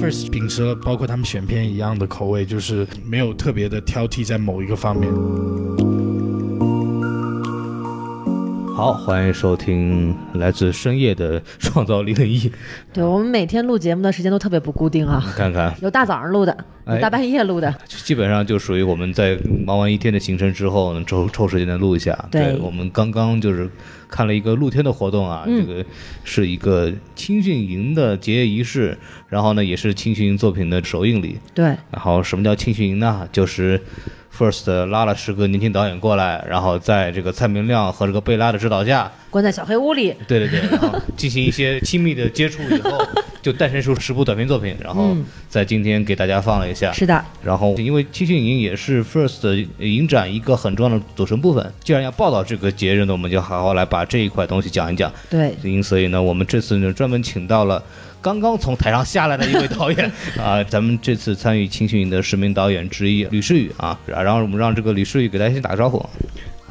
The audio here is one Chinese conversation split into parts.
First 秉持了包括他们选片一样的口味，就是没有特别的挑剔在某一个方面。好，欢迎收听来自深夜的创造力的一。对我们每天录节目的时间都特别不固定啊，看看有大早上录的，有哎大半夜录的，基本上就属于我们在忙完一天的行程之后呢，抽抽时间的录一下。对我们刚刚就是看了一个露天的活动啊，嗯这个是一个青训营的结业仪式，然后呢也是青训营作品的首映礼。对，然后什么叫青训营呢？就是 First 拉了十个年轻导演过来，然后在这个蔡明亮和这个贝拉的指导下，关在小黑屋里，对对对，然后进行一些亲密的接触以后，就诞生出十部短片作品，然后嗯。在今天给大家放了一下。是的，然后，因为青训营也是 First 影展一个很重要的组成部分，既然要报道这个节日呢，我们就好好来把这一块东西讲一讲。对，因所以呢，我们这次呢专门请到了刚刚从台上下来的一位导演。啊，咱们这次参与青训营的十名导演之一吕世宇啊，然后我们让这个吕世宇给大家先打个招呼，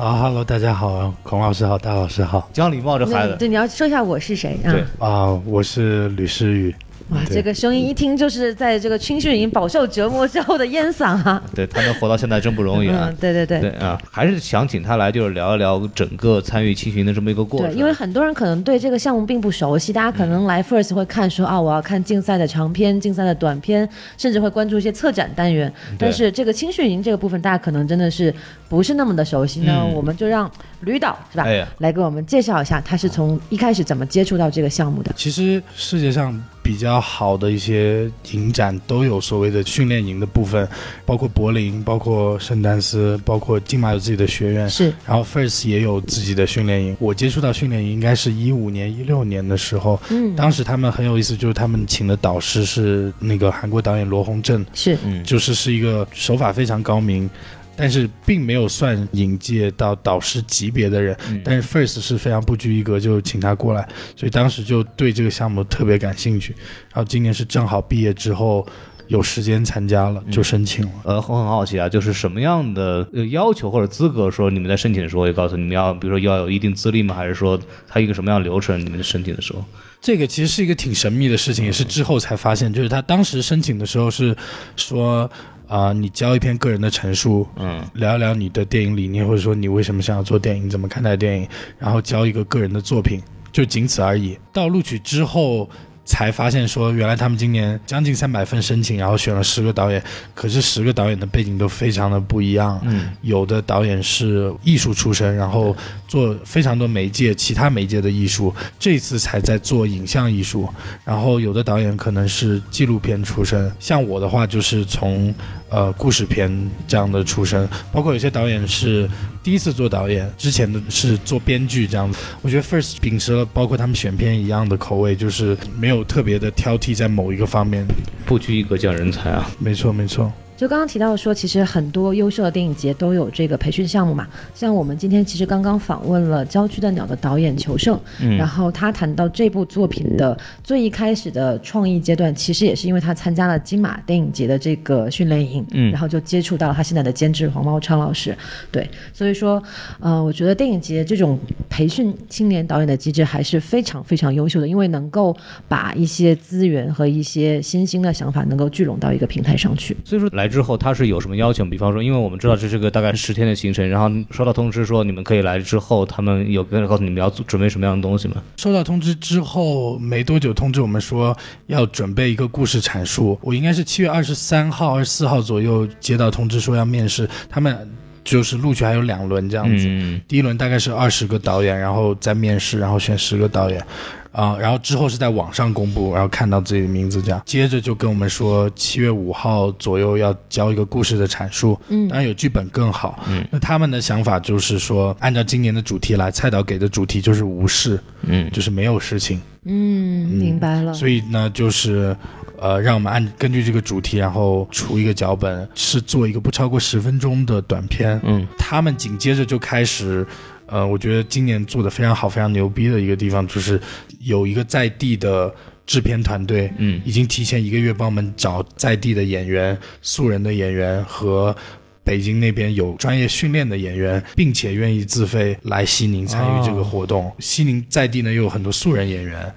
啊哈喽，大家好，孔老师好，大老师好。讲礼貌这孩子。对，你要说一下我是谁啊？对啊，我是吕诗雨。哇，这个声音一听就是在这个青训营饱受折磨之后的烟嗓啊！对他能活到现在真不容易啊嗯，。对对对对啊，还是想请他来，就是聊一聊整个参与青训营的这么一个过程。对，因为很多人可能对这个项目并不熟悉，大家可能来 First 会看说啊，我要看竞赛的长篇、竞赛的短篇，甚至会关注一些策展单元。但是这个青训营这个部分，大家可能真的是不是那么的熟悉呢？嗯我们就让吕导是吧，哎呀。来给我们介绍一下，他是从一开始怎么接触到这个项目的。其实世界上比较好的一些影展都有所谓的训练营的部分，包括柏林，包括圣丹斯，包括金马有自己的学院。是，然后 First 也有自己的训练营。我接触到训练营应该是一五年、一六年的时候，嗯，当时他们很有意思，就是他们请的导师是那个韩国导演罗洪正，是，嗯，就是是一个手法非常高明，但是并没有算引介到导师级别的人。嗯但是 First 是非常不拘一格，就请他过来，所以当时就对这个项目特别感兴趣。然后今年是正好毕业之后有时间参加了，就申请了。呃，我很好奇啊，就是什么样的呃要求或者资格，说你们在申请的时候会告诉你们要，比如说要有一定资历吗？还是说它一个什么样的流程？你们申请的时候，这个其实是一个挺神秘的事情，也是之后才发现，就是他当时申请的时候是说，啊、你交一篇个人的陈述，嗯聊一聊你的电影理念，或者说你为什么想要做电影，怎么看待电影，然后交一个个人的作品，就仅此而已。到录取之后。才发现说，原来他们今年将近三百份申请，然后选了十个导演，可是十个导演的背景都非常的不一样。嗯有的导演是艺术出身，然后做非常多媒介、其他媒介的艺术，这次才在做影像艺术。然后有的导演可能是纪录片出身，像我的话就是从呃故事片这样的出身，包括有些导演是第一次做导演，之前的是做编剧这样子。我觉得 First 秉持了包括他们选片一样的口味，就是没有特别的挑剔在某一个方面。不拘一格降人才啊。没错，没错。就刚刚提到说，其实很多优秀的电影节都有这个培训项目嘛。像我们今天其实刚刚访问了《郊区的鸟》的导演裘胜，嗯然后他谈到这部作品的最一开始的创意阶段，其实也是因为他参加了金马电影节的这个训练营，嗯然后就接触到了他现在的监制黄茂昌老师。对，所以说，呃，我觉得电影节这种培训青年导演的机制还是非常非常优秀的，因为能够把一些资源和一些新兴的想法能够聚拢到一个平台上去。所以说来之后他是有什么要求？比方说，因为我们知道这是个大概十天的行程，然后收到通知说你们可以来之后，他们有跟告诉你们要准备什么样的东西吗？收到通知之后没多久，通知我们说要准备一个故事阐述。我应该是七月二十三号、二十四号左右接到通知说要面试，他们就是录取还有两轮这样子。嗯第一轮大概是二十个导演，然后再面试，然后选十个导演，啊、然后之后是在网上公布，然后看到自己的名字这样。接着就跟我们说，七月五号左右要交一个故事的阐述，嗯当然有剧本更好。嗯，那他们的想法就是说，按照今年的主题来，蔡导给的主题就是无事，嗯就是没有事情。嗯，明白了。所以呢，就是呃，让我们按根据这个主题，然后出一个脚本，是做一个不超过十分钟的短片。嗯他们紧接着就开始，呃，我觉得今年做的非常好、非常牛逼的一个地方，就是有一个在地的制片团队，嗯已经提前一个月帮我们找在地的演员、素人的演员和。北京那边有专业训练的演员，并且愿意自费来西宁参与这个活动。西宁在地呢又有很多素人演员，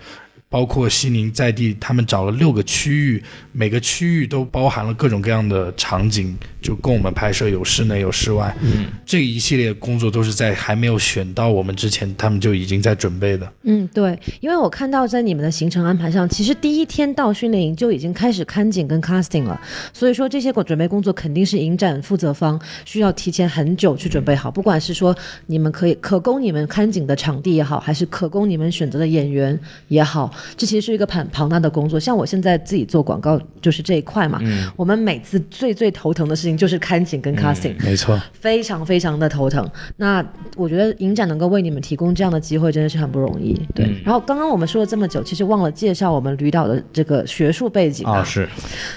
包括西宁在地，他们找了六个区域，每个区域都包含了各种各样的场景，就供我们拍摄，有室内有室外。嗯，这一系列工作都是在还没有选到我们之前，他们就已经在准备的。嗯，对，因为我看到在你们的行程安排上，其实第一天到训练营就已经开始看景跟 casting 了，所以说这些准备工作肯定是影展负责方需要提前很久去准备好，不管是说你们可以可供你们看景的场地也好，还是可供你们选择的演员也好，这其实是一个庞庞大的工作。像我现在自己做广告就是这一块嘛，我们每次最最头疼的事情就是看景跟 casting，、没错，非常非常的头疼。那我觉得影展能够为你们提供这样的机会，真的是很不容易。对，然后刚刚我们说了这么久，其实忘了介绍我们吕导的这个学术背景啊，是，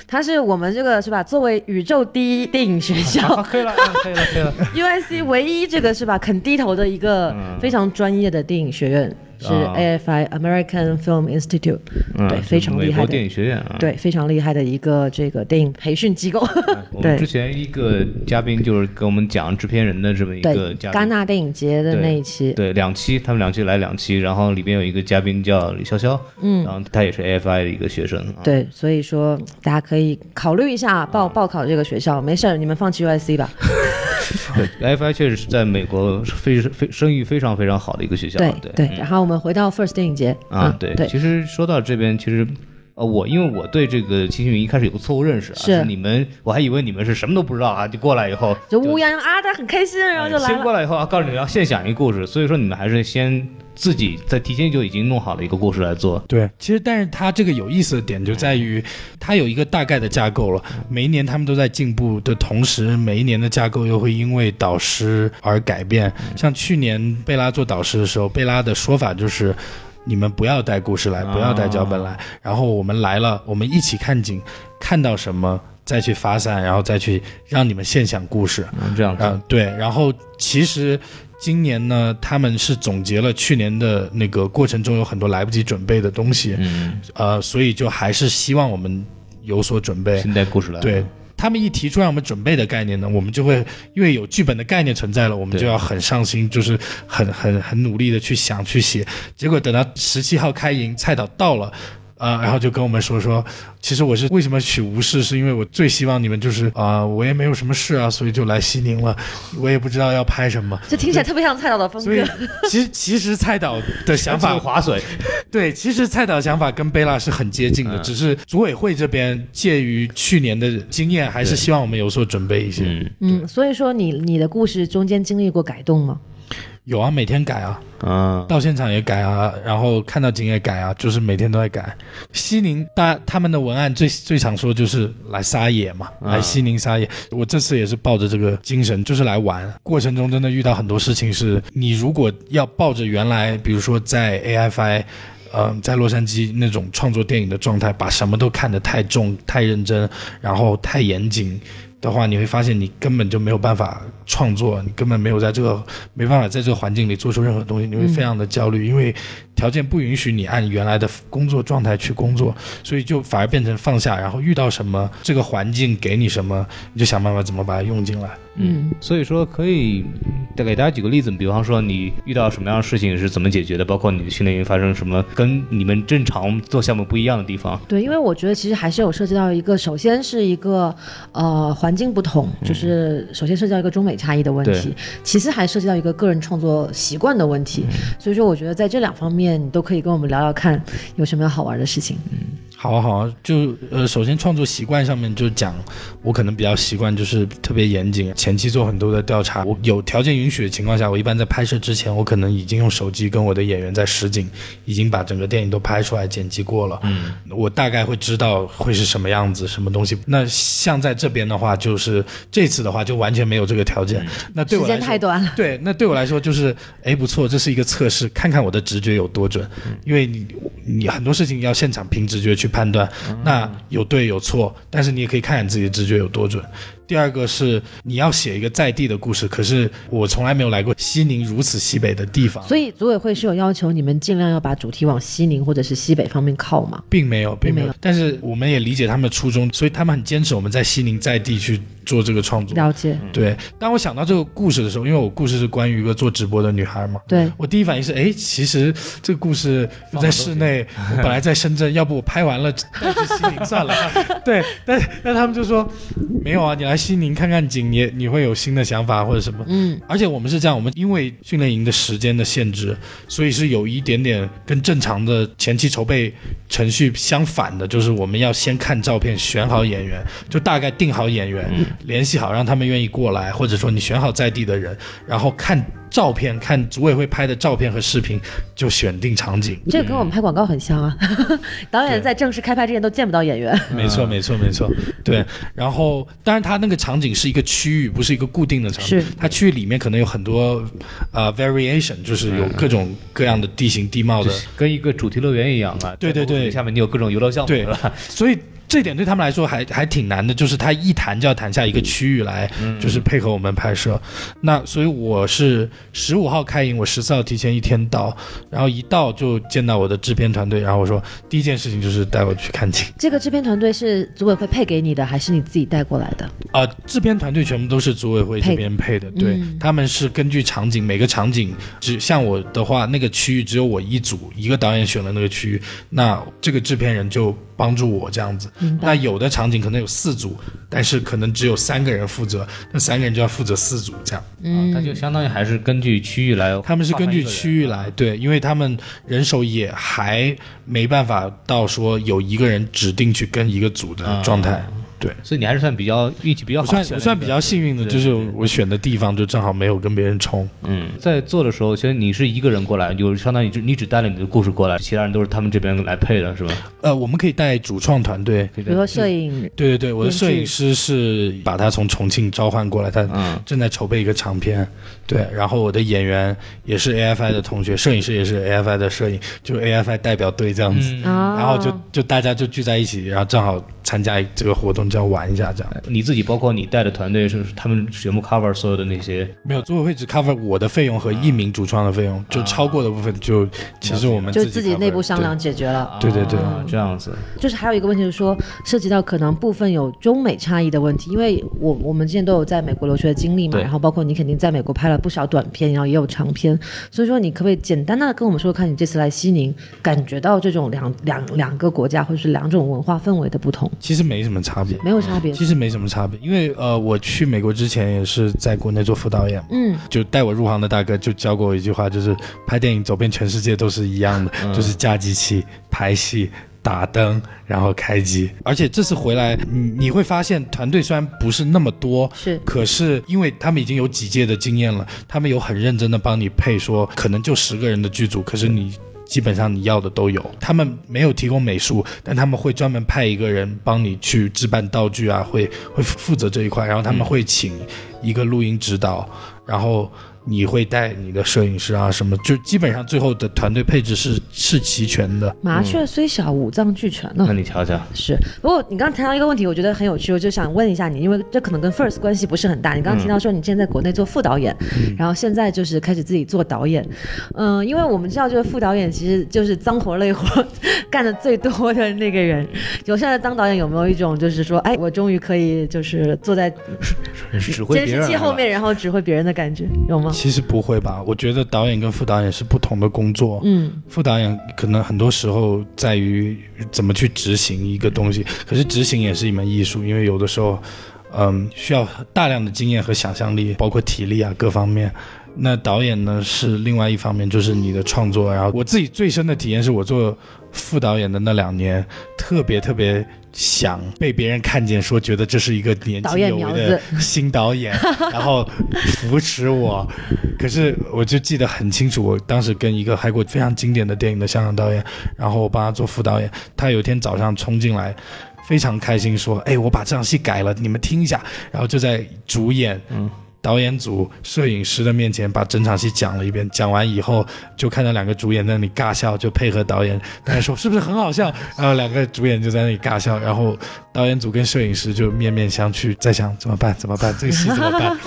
他是我们这个是吧？作为宇宙第一电影学校，可以了，可以了，可以了。UIC 唯一这个是吧？肯低头的一个非常专业的电影学院。是啊 AFI American Film Institute，、嗯对，非常厉害美国电影，学院啊。对，非常厉害的一个这个电影培训机构。对 我们之前一个嘉宾就是跟我们讲制片人的这么一个对，嘉宾，戛纳电影节的那一期，对，两期，他们两期来两期，然后里边有一个嘉宾叫李潇潇，嗯然后他也是 AFI 的一个学生啊。对，所以说大家可以考虑一下报报考这个学校，没事儿，你们放弃 UIC 吧。对，AFI 确实是在美国非非声誉非常非常好的一个学校。对对对，然后我们回到 First 电影节啊，嗯对，对，其实说到这边，其实。呃，我因为我对这个秦星云一开始有个错误认识啊，是你们，我还以为你们是什么都不知道啊，就过来以后就乌泱泱啊，大家很开心，然后就来了先过。来以后啊，告诉你们要现想一个故事，所以说你们还是先自己在提前就已经弄好了一个故事来做。对，其实但是它这个有意思的点就在于，它有一个大概的架构了。每一年他们都在进步的同时，每一年的架构又会因为导师而改变。像去年贝拉做导师的时候，贝拉的说法就是。你们不要带故事来，不要带脚本来，然后我们来了，我们一起看景，看到什么再去发散，然后再去让你们现想故事。嗯，这样子。嗯，对。然后其实今年呢，他们是总结了去年的那个过程中有很多来不及准备的东西，嗯，呃，所以就还是希望我们有所准备。先带故事来。对他们一提出让我们准备的概念呢，我们就会因为有剧本的概念存在了，我们就要很上心，就是很很很努力的去想去写。结果等到十七号开营，蔡导到了。啊、然后就跟我们说说，其实我是为什么取无事，是因为我最希望你们就是啊、我也没有什么事啊，所以就来西宁了，我也不知道要拍什么，这听起来特别像蔡导的风所以格。其实其实蔡导的想法 划水。对，其实蔡导想法跟贝拉是很接近的，嗯只是组委会这边介于去年的经验，还是希望我们有所准备一些。嗯嗯，所以说你你的故事中间经历过改动吗？有啊，每天改啊，啊，到现场也改啊，然后看到景也改啊，就是每天都在改。西宁大他们的文案最最常说就是来撒野嘛，啊来西宁撒野。我这次也是抱着这个精神，就是来玩。过程中真的遇到很多事情是，你如果要抱着原来，比如说在 AFI。嗯，在洛杉矶那种创作电影的状态，把什么都看得太重、太认真，然后太严谨的话，你会发现你根本就没有办法创作，你根本没有在这个没办法在这个环境里做出任何东西，你会非常的焦虑，因为条件不允许你按原来的工作状态去工作，所以就反而变成放下，然后遇到什么这个环境给你什么，你就想办法怎么把它用进来。嗯，所以说可以再给大家举个例子，比方说你遇到什么样的事情是怎么解决的，包括你的训练营发生什么跟你们正常做项目不一样的地方。对，因为我觉得其实还是有涉及到一个，首先是一个呃环境不同，就是首先涉及到一个中美差异的问题对，其次还涉及到一个个人创作习惯的问题。所以说，我觉得在这两方面，你都可以跟我们聊聊看有什么样好玩的事情。好啊好啊，就呃，首先创作习惯上面就讲，我可能比较习惯就是特别严谨，前期做很多的调查。我有条件允许的情况下，我一般在拍摄之前，我可能已经用手机跟我的演员在实景，已经把整个电影都拍出来、剪辑过了。嗯，我大概会知道会是什么样子，什么东西。那像在这边的话，就是这次的话就完全没有这个条件。那对时我来说，间太短了。对，那对我来说就是，哎，不错，这是一个测试，看看我的直觉有多准。因为你你很多事情要现场凭直觉去判断，那有对有错，但是你也可以看看自己的直觉有多准。第二个是你要写一个在地的故事，可是我从来没有来过西宁如此西北的地方，所以组委会是有要求你们尽量要把主题往西宁或者是西北方面靠嘛？并没有，并没有。但是我们也理解他们的初衷，所以他们很坚持我们在西宁在地去做这个创作。了解，对，当我想到这个故事的时候，因为我故事是关于一个做直播的女孩嘛，对，我第一反应是，哎，其实这个故事又在室内，我本来在深圳，要不我拍完了带去西宁算了。对，但但他们就说没有啊，你来西宁看看景，你你会有新的想法或者什么。嗯，而且我们是这样，我们因为训练营的时间的限制，所以是有一点点跟正常的前期筹备程序相反的，就是我们要先看照片，选好演员，就大概定好演员，联系好让他们愿意过来，或者说你选好在地的人，然后看照片，看组委会拍的照片和视频，就选定场景。这个跟我们拍广告很像啊。导演在正式开拍之前都见不到演员，没错，没错，没错，对。然后，当然，它那个场景是一个区域，不是一个固定的场景。是它区域里面可能有很多呃 variation，就是有各种各样的地形地貌的。跟一个主题乐园一样啊。对对对下面你有各种游乐项目，对吧？所以这点对他们来说还还挺难的，就是他一谈就要谈下一个区域来，就是配合我们拍摄。那所以我是十五号开营，我十四号提前一天到，然后一到就见到我的制片团队，然后我说第一件事情就是带我去看景。这个制片团队是组委会配给你的，还是你自己带过来的？啊、制片团队全部都是组委会这边配的，对、嗯他们是根据场景，每个场景只像我的话，那个区域只有我一组，一个导演选了那个区域，那这个制片人就帮助我这样子。那有的场景可能有四组，但是可能只有三个人负责，那三个人就要负责四组这样。嗯啊，它就相当于还是根据区域来，他们是根据区域来，对，因为他们人手也还没办法到说有一个人指定去跟一个组的状态。对，所以你还是算比较运气比较好，算我算比较幸运的，就是我选的地方就正好没有跟别人冲。嗯，在做的时候，其实你是一个人过来，就相当于就你只带了你的故事过来，其他人都是他们这边来配的，是吧？呃，我们可以带主创团队。比比如说摄影，对对对，我的摄影师是把他从重庆召唤过来，他嗯正在筹备一个长片。对，然后我的演员也是 AFI 的同学，摄影师也是 AFI 的摄影，就 AFI 代表队这样子。然后就就大家就聚在一起，然后正好参加这个活动，这样玩一下这样。你自己包括你带的团队是他们全部 cover 所有的那些，没有，组委会只 cover 我的费用和一名主创的费用，就超过的部分就其实我们就自自己内部商量解决了。对对对。啊这样子，就是还有一个问题就是说，涉及到可能部分有中美差异的问题，因为我我们之前都有在美国留学的经历嘛，然后包括你肯定在美国拍了不少短片，然后也有长片，所以说你可不可以简单的跟我们说，看你这次来西宁感觉到这种两两两个国家或者是两种文化氛围的不同，其实没什么差别。没有差别。其实没什么差别，因为呃，我去美国之前也是在国内做副导演嘛，嗯，就带我入行的大哥就教过我一句话，就是拍电影走遍全世界都是一样的，就是架机器、拍戏、打灯，然后开机。而且这次回来，你你会发现团队虽然不是那么多，是可是因为他们已经有几届的经验了，他们有很认真的帮你配说，可能就十个人的剧组，可是你。基本上你要的都有，他们没有提供美术，但他们会专门派一个人帮你去置办道具啊，会会负责这一块，然后他们会请一个录音指导，然后你会带你的摄影师啊什么，就基本上最后的团队配置是是齐全的。麻雀虽小，五脏俱全呢。那你瞧瞧，是，不过你刚刚谈到一个问题，我觉得很有趣，我就想问一下你，因为这可能跟 First 关系不是很大。你刚刚提到说你之前在国内做副导演，然后现在就是开始自己做导演，嗯、因为我们知道，就是副导演其实就是脏活累活 干的最多的那个人。有现在当导演有没有一种就是说，哎，我终于可以就是坐在指挥监视器后面，然后指挥别人的感觉，有吗？其实不会吧？我觉得导演跟副导演是不同的工作。嗯，副导演可能很多时候在于怎么去执行一个东西，可是执行也是一门艺术，因为有的时候，嗯，需要大量的经验和想象力，包括体力啊各方面。那导演呢是另外一方面，就是你的创作。然后我自己最深的体验是我做副导演的那两年，特别特别想被别人看见，说觉得这是一个年导轻有为的新导演，然后扶持我。可是我就记得很清楚，我当时跟一个拍过非常经典的电影的香港导演，然后我帮他做副导演，他有一天早上冲进来。非常开心，说：“哎，我把这场戏改了，你们听一下。”然后就在主演，导演组、摄影师的面前把整场戏讲了一遍。讲完以后，就看到两个主演在那里尬笑，就配合导演，大家说是不是很好笑？然后两个主演就在那里尬笑，然后导演组跟摄影师就面面相觑，在想怎么办？怎么办？这个戏怎么办？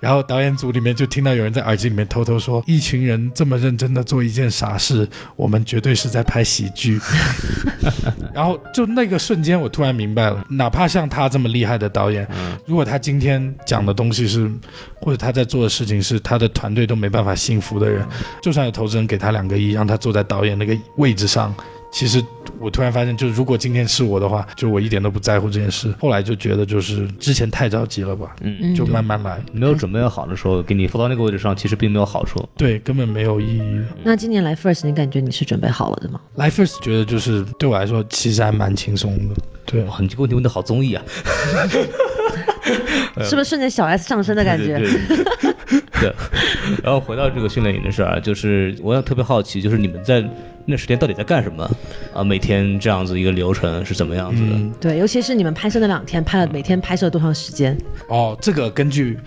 然后导演组里面就听到有人在耳机里面偷偷说：“一群人这么认真的做一件傻事，我们绝对是在拍喜剧。” 然后就那个瞬间，我突然明白了，哪怕像他这么厉害的导演，如果他今天讲的东西是，或者他在做的事情是他的团队都没办法信服的人，就算有投资人给他两个亿，让他坐在导演那个位置上，其实我突然发现，就是如果今天是我的话，就我一点都不在乎这件事。后来就觉得，就是之前太着急了吧，嗯，就慢慢来，没有准备好的时候，给你扶到那个位置上，其实并没有好处。对，根本没有意义。那今年来 First，你感觉你是准备好了的吗？来 First 觉得就是对我来说，其实还蛮轻松的。对，哇，你这个问题问的好综艺啊！是不是瞬间小 S 上升的感觉？对对对 对。然后回到这个训练营的事儿啊，就是我也特别好奇，就是你们在那时间到底在干什么啊？每天这样子一个流程是怎么样子的？嗯，对，尤其是你们拍摄那两天，拍了每天拍摄多长时间？哦，这个根据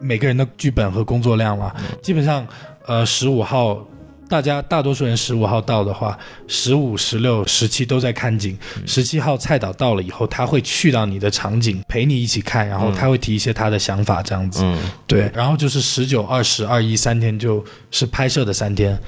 每个人的剧本和工作量了，基本上，呃，十五号。大家大多数人十五号到的话，十五、十六、十七都在看景。十七号蔡导到了以后，他会去到你的场景陪你一起看，然后他会提一些他的想法，这样子。嗯，对，然后就是十九、二十、二一三天就是拍摄的三天，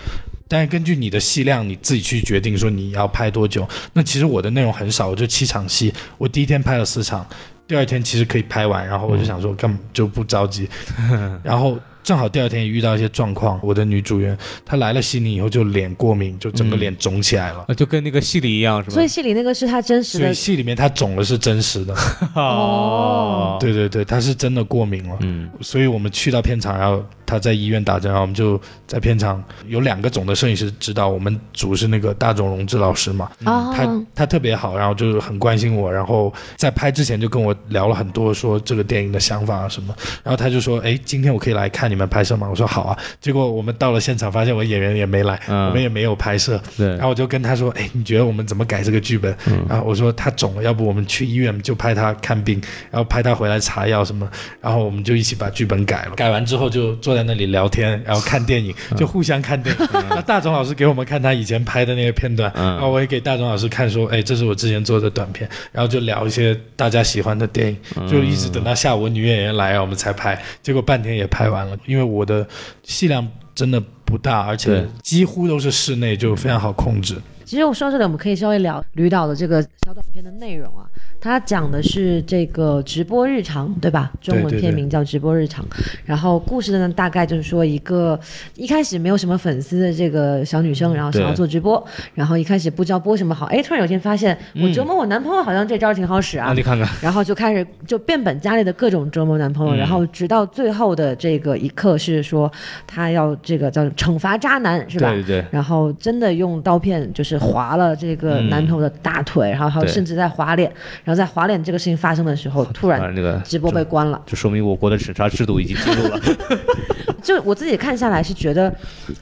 但是根据你的戏量，你自己去决定说你要拍多久。那其实我的内容很少，我就七场戏，我第一天拍了四场，第二天其实可以拍完，然后我就想说干嘛就不着急，然后。正好第二天也遇到一些状况，我的女主演她来了悉尼以后就脸过敏，就整个脸肿起来了，啊，就跟那个戏里一样，是吧？所以戏里那个是她真实的，所以戏里面她肿了是真实的。哦。对对对，她是真的过敏了。嗯，所以我们去到片场，然后她在医院打针，然后我们就在片场有两个肿的摄影师指导，我们组是那个大冢荣志老师嘛，哦，他他特别好，然后就是很关心我，然后在拍之前就跟我聊了很多，说这个电影的想法啊什么，然后他就说，哎，今天我可以来看你们拍摄吗？我说好啊。结果我们到了现场，发现我演员也没来，嗯我们也没有拍摄，对然后我就跟他说，哎，你觉得我们怎么改这个剧本？然后我说他肿了，要不我们去医院就拍他看病，然后拍他回来查药什么，然后我们就一起把剧本改了。改完之后就坐在那里聊天，然后看电影，就互相看电影。那大总老师给我们看他以前拍的那个片段，嗯然后我也给大总老师看，说，哎，这是我之前做的短片，然后就聊一些大家喜欢的电影，就一直等到下午女演员来，我们才拍。结果半天也拍完了，因为我的戏量真的不大，而且几乎都是室内，就非常好控制。其实我说到这里，我们可以稍微聊吕导的这个小短片的内容啊。他讲的是这个直播日常，对吧？中文片名叫《直播日常》。然后故事呢，大概就是说一个一开始没有什么粉丝的这个小女生，然后想要做直播，然后一开始不知道播什么好，哎，突然有一天发现我折磨我男朋友好像这招挺好使啊啊，，你看看，然后就开始就变本加厉的各种折磨男朋友，嗯然后直到最后的这个一刻是说他要这个叫惩罚渣男是吧？对对对然后真的用刀片就是划了这个嗯男朋友的大腿，然后还有甚至在划脸，然后在划脸这个事情发生的时候，突然直播被关了。就说明我国的审查制度已经进入了。就我自己看下来是觉得，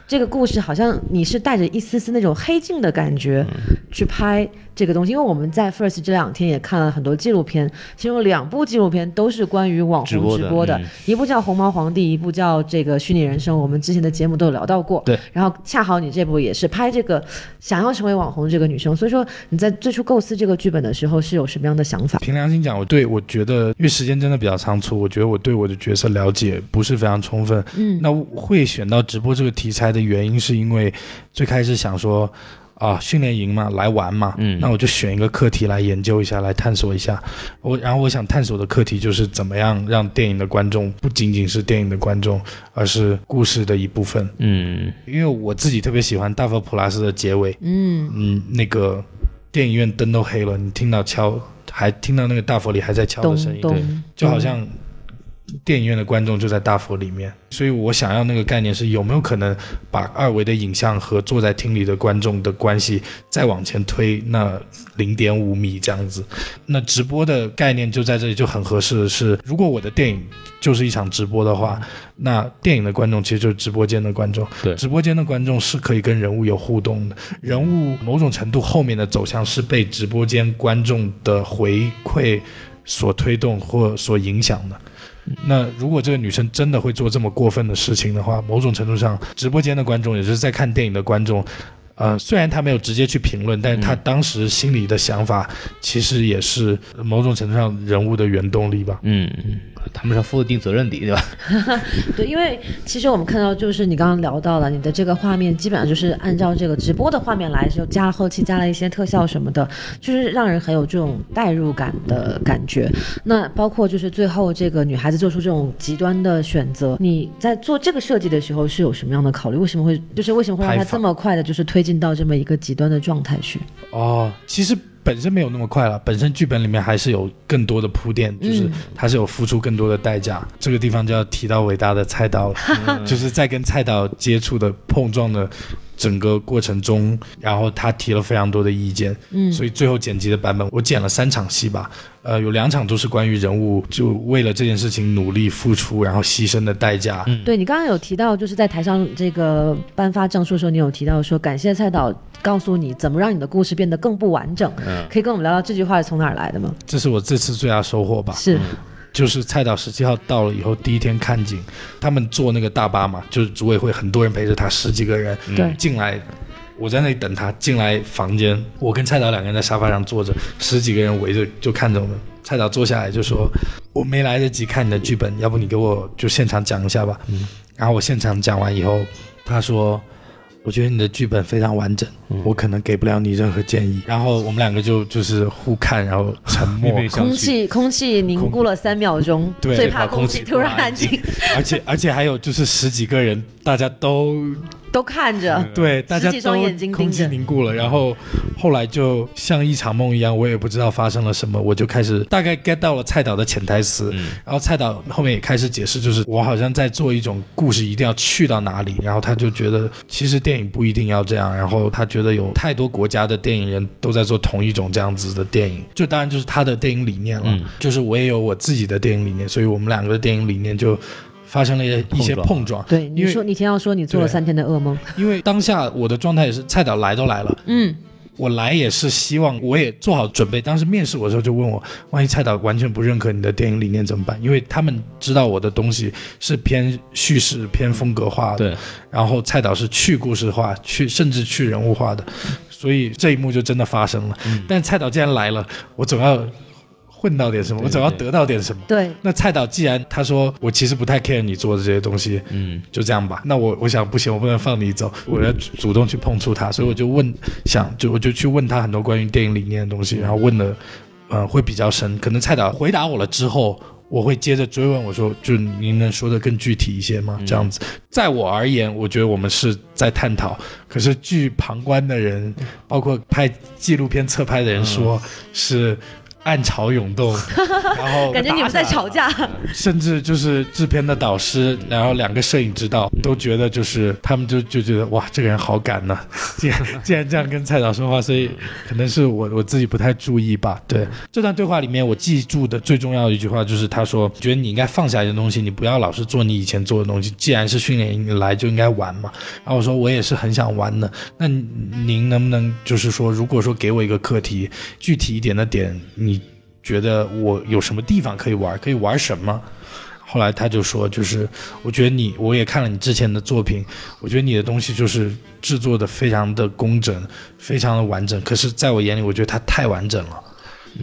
这个故事好像你是带着一丝丝那种黑镜的感觉嗯去拍这个东西，因为我们在 First 这两天也看了很多纪录片，其中两部纪录片都是关于网红直播的直播的，嗯一部叫《红毛皇帝》，一部叫这个《虚拟人生》，我们之前的节目都有聊到过。对，然后恰好你这部也是拍这个想要成为网红这个女生，所以说你在最初构思这个剧本的时候是有什么样的想法？凭良心讲，我对我觉得，因为时间真的比较仓促，我觉得我对我的角色了解不是非常充分。嗯，那会选到直播这个题材的原因，是因为最开始想说，啊，训练营嘛，来玩嘛，嗯。那我就选一个课题来研究一下，来探索一下。我然后我想探索的课题就是怎么样让电影的观众不仅仅是电影的观众，而是故事的一部分。嗯。因为我自己特别喜欢大佛普拉斯的结尾，嗯。嗯，那个电影院灯都黑了，你听到敲，还听到那个大佛里还在敲的声音，对，就好像电影院的观众就在大佛里面，所以我想要那个概念是有没有可能把二维的影像和坐在厅里的观众的关系再往前推那零点五米这样子。那直播的概念就在这里就很合适的是，如果我的电影就是一场直播的话，那电影的观众其实就是直播间的观众。对直播间的观众是可以跟人物有互动的，人物某种程度后面的走向是被直播间观众的回馈所推动或所影响的。那如果这个女生真的会做这么过分的事情的话，某种程度上，直播间的观众，也就是在看电影的观众，呃，虽然他没有直接去评论，但是他当时心里的想法，其实也是某种程度上人物的原动力吧。嗯，他们是要负一定责任的，对吧？对，因为其实我们看到，就是你刚刚聊到了，你的这个画面基本上就是按照这个直播的画面来，就加了后期加了一些特效什么的，就是让人很有这种代入感的感觉。那包括就是最后这个女孩子做出这种极端的选择，你在做这个设计的时候是有什么样的考虑？为什么会就是为什么会让她这么快的，就是推进到这么一个极端的状态去？哦，其实本身没有那么快了，本身剧本里面还是有更多的铺垫，就是他是有付出更多的代价。这个地方就要提到伟大的菜刀了，就是在跟菜刀接触的碰撞的整个过程中，然后他提了非常多的意见，嗯所以最后剪辑的版本我剪了三场戏吧，呃，有两场都是关于人物就为了这件事情努力付出，然后牺牲的代价。嗯对你刚刚有提到，就是在台上这个颁发证书的时候，你有提到说感谢蔡导告诉你怎么让你的故事变得更不完整。可以跟我们聊聊这句话是从哪儿来的吗？这是我这次最大收获吧。是，就是蔡导十七号到了以后，第一天看景，他们坐那个大巴嘛，就是组委会很多人陪着他，十几个人对进来，我在那里等他进来房间，我跟蔡导两个人在沙发上坐着，十几个人围着就看着我们。蔡导坐下来就说：“我没来得及看你的剧本，要不你给我就现场讲一下吧。嗯然后我现场讲完以后，他说。我觉得你的剧本非常完整，我可能给不了你任何建议。然后我们两个就就是互看，然后沉默。空气空气凝固了三秒钟，对最怕空气突然安静，而且而且还有就是十几个人，大家都都看着。对，大家双都眼睛空气凝固了，然后后来就像一场梦一样，我也不知道发生了什么，我就开始大概 get 到了蔡导的潜台词，然后蔡导后面也开始解释，就是我好像在做一种故事一定要去到哪里，然后他就觉得其实电影不一定要这样，然后他觉得有太多国家的电影人都在做同一种这样子的电影，就当然就是他的电影理念了，就是我也有我自己的电影理念，所以我们两个的电影理念就发生了一些碰撞。碰撞，对，你说你前要说你做了三天的噩梦，因为当下我的状态也是，蔡导来都来了，嗯，我来也是希望我也做好准备。当时面试我的时候就问我，万一蔡导完全不认可你的电影理念怎么办？因为他们知道我的东西是偏叙事、偏风格化的，对，然后蔡导是去故事化、去甚至去人物化的，所以这一幕就真的发生了。但蔡导既然来了，我总要混到点什么，我总要得到点什么。对，那蔡导既然他说我其实不太 care 你做的这些东西，嗯，就这样吧。那我我想不行，我不能放你走，我要主动去碰触他，所以我就问，想就我就去问他很多关于电影理念的东西，然后问的，呃，会比较深。可能蔡导回答我了之后，我会接着追问我说，就您能说的更具体一些吗？这样子，在我而言，我觉得我们是在探讨，可是据旁观的人，包括拍纪录片侧拍的人说，是。暗潮涌动，然后感觉你们在吵架。甚至就是制片的导师，然后两个摄影指导都觉得，就是他们就就觉得哇，这个人好敢呐、竟然 竟然这样跟蔡导说话，所以可能是我我自己不太注意吧。对这段对话里面，我记住的最重要的一句话就是他说，觉得你应该放下一些东西，你不要老是做你以前做的东西。既然是训练营，你来就应该玩嘛。然后我说我也是很想玩的，那您能不能就是说，如果说给我一个课题，具体一点的点，你觉得我有什么地方可以玩，可以玩什么？后来他就说，就是我觉得你，我也看了你之前的作品，我觉得你的东西就是制作的非常的工整，非常的完整。可是在我眼里，我觉得它太完整了。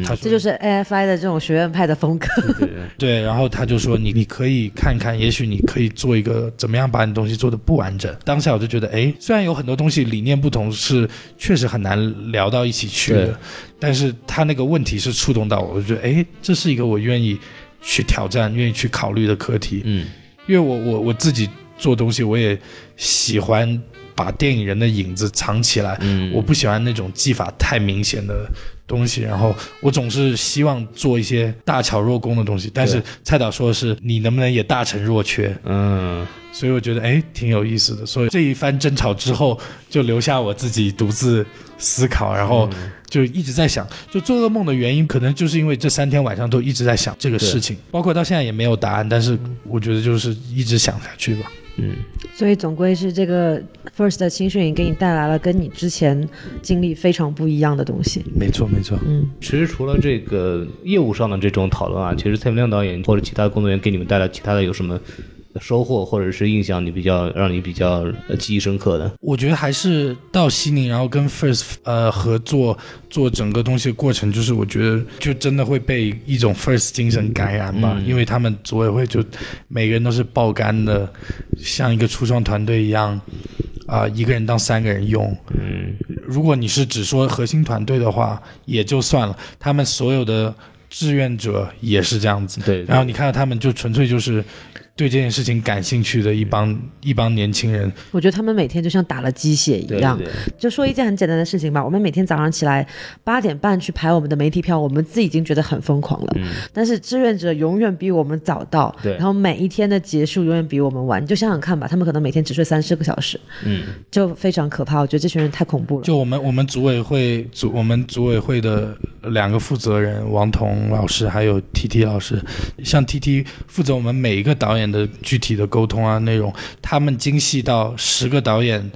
他说这就是 AFI 的这种学院派的风格。对对对，然后他就说你你可以看看，也许你可以做一个怎么样把你东西做的不完整。当下我就觉得，哎，虽然有很多东西理念不同，是确实很难聊到一起去的，但是他那个问题是触动到我，我就觉得，哎，这是一个我愿意去挑战、愿意去考虑的课题。嗯。因为我我我自己做东西，我也喜欢把电影人的影子藏起来，嗯，我不喜欢那种技法太明显的东西，然后我总是希望做一些大巧若工的东西。但是蔡导说的是你能不能也大成若缺，嗯所以我觉得哎挺有意思的。所以这一番争吵之后，就留下我自己独自思考，然后就一直在想，就做噩梦的原因，可能就是因为这三天晚上都一直在想这个事情，包括到现在也没有答案，但是我觉得就是一直想下去吧。嗯，所以总归是这个 First 的青训营给你带来了跟你之前经历非常不一样的东西。没错没错。嗯，其实除了这个业务上的这种讨论啊，其实蔡明亮导演或者其他工作人员给你们带来其他的有什么收获，或者是印象你比较让你比较呃记忆深刻的？我觉得还是到西宁，然后跟 First 呃合作做整个东西的过程，就是我觉得就真的会被一种 First 精神感染吧，因为他们组委会就每个人都是爆肝的，像一个初创团队一样，啊、一个人当三个人用。嗯，如果你是只说核心团队的话，也就算了，他们所有的志愿者也是这样子。对，然后你看到他们就纯粹就是对这件事情感兴趣的一帮一帮年轻人，我觉得他们每天就像打了鸡血一对样。对就说一件很简单的事情吧，我们每天早上起来八点半去排我们的媒体票，我们自己已经觉得很疯狂了。但是志愿者永远比我们早到，对然后每一天的结束永远比我们晚。你就想想看吧，他们可能每天只睡三四个小时，嗯，就非常可怕。我觉得这群人太恐怖了。就我们我们组委会组我们组委会的两个负责人王彤老师还有 T T 老师，像 T T 负责我们每一个导演的具体的沟通啊内容，他们精细到十个导演。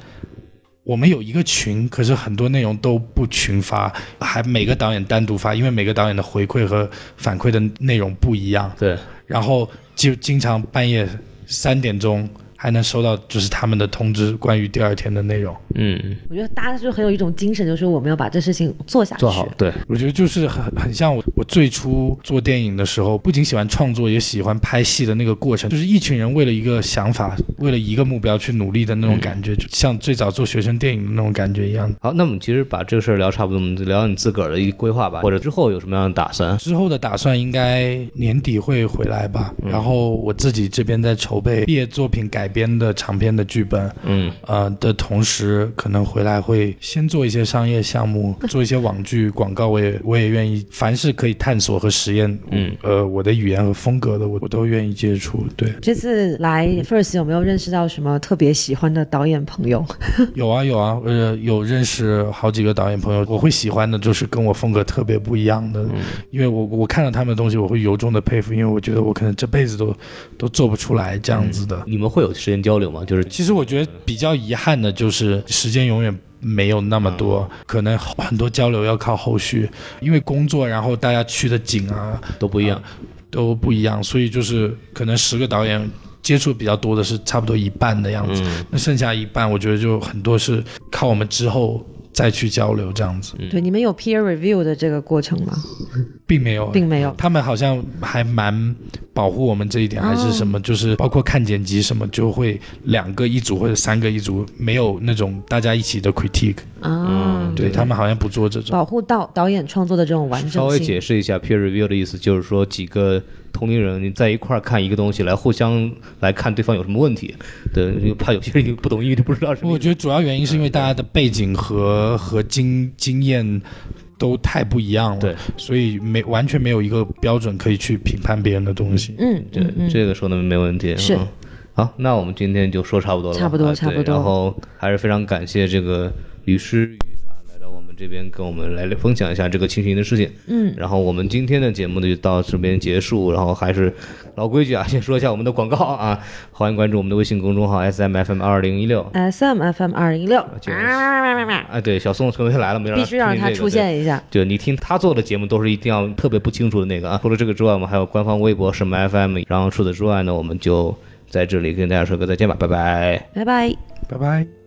我们有一个群，可是很多内容都不群发，还每个导演单独发，因为每个导演的回馈和反馈的内容不一样。对，然后就经常半夜三点钟还能收到就是他们的通知，关于第二天的内容。嗯，我觉得大家就很有一种精神，就是我们要把这事情做下去。做好，对，我觉得就是很很像我我最初做电影的时候，不仅喜欢创作，也喜欢拍戏的那个过程，就是一群人为了一个想法，为了一个目标去努力的那种感觉，就像最早做学生电影的那种感觉一样。好，那我们其实把这个事儿聊差不多，我们就聊聊你自个儿的一个规划吧，或者之后有什么样的打算？之后的打算应该年底会回来吧，然后我自己这边在筹备毕业作品改编的长篇的剧本，嗯呃的同时，可能回来会先做一些商业项目，做一些网剧广告，我也我也愿意，凡是可以探索和实验，嗯，呃，我的语言和风格的，我我都愿意接触。对，这次来 First 有没有认识到什么特别喜欢的导演朋友？有啊有啊，呃，有认识好几个导演朋友，我会喜欢的就是跟我风格特别不一样的，因为我我看到他们的东西，我会由衷的佩服，因为我觉得我可能这辈子都都做不出来这样子的。你们会有时间交流嘛？就是其实我觉得比较遗憾的就是时间永远没有那么多，可能很多交流要靠后续，因为工作，然后大家去的景啊都不一样，都不一样，所以就是可能十个导演接触比较多的是差不多一半的样子，嗯。那剩下一半我觉得就很多是靠我们之后再去交流这样子，对，你们有 peer review 的这个过程吗？并没有。并没有。他们好像还蛮保护我们这一点，还是什么，就是包括看剪辑什么，就会两个一组或者三个一组，没有那种大家一起的 critique。啊，对他们好像不做这种。保护到导演创作的这种完整性稍微。解释一下 peer review 的意思，就是说几个同龄人你在一块儿看一个东西，来互相来看对方有什么问题。对，就怕有些人不懂英语就不知道什么。我觉得主要原因是因为大家的背景和和经经验都太不一样了，对，所以没完全没有一个标准可以去评判别人的东西。嗯，对这个说的没问题。是嗯好，那我们今天就说差不多了，差不多差不多然后还是非常感谢这个吕诗雨啊，来到我们这边跟我们来分享一下这个青训营的事情。嗯，然后我们今天的节目呢就到这边结束，然后还是老规矩啊，先说一下我们的广告啊，欢迎关注我们的微信公众号 S M F M 二零一六。S M F M 二零一六，就是啊，对，小宋重新来了，没让必须让他出。现一下。对，对你听他做的节目都是一定要特别不清楚的那个啊。除了这个之外，我们还有官方微博什么 FM。然后除此之外呢，我们就在这里跟大家说个再见吧，拜拜。拜拜。拜拜。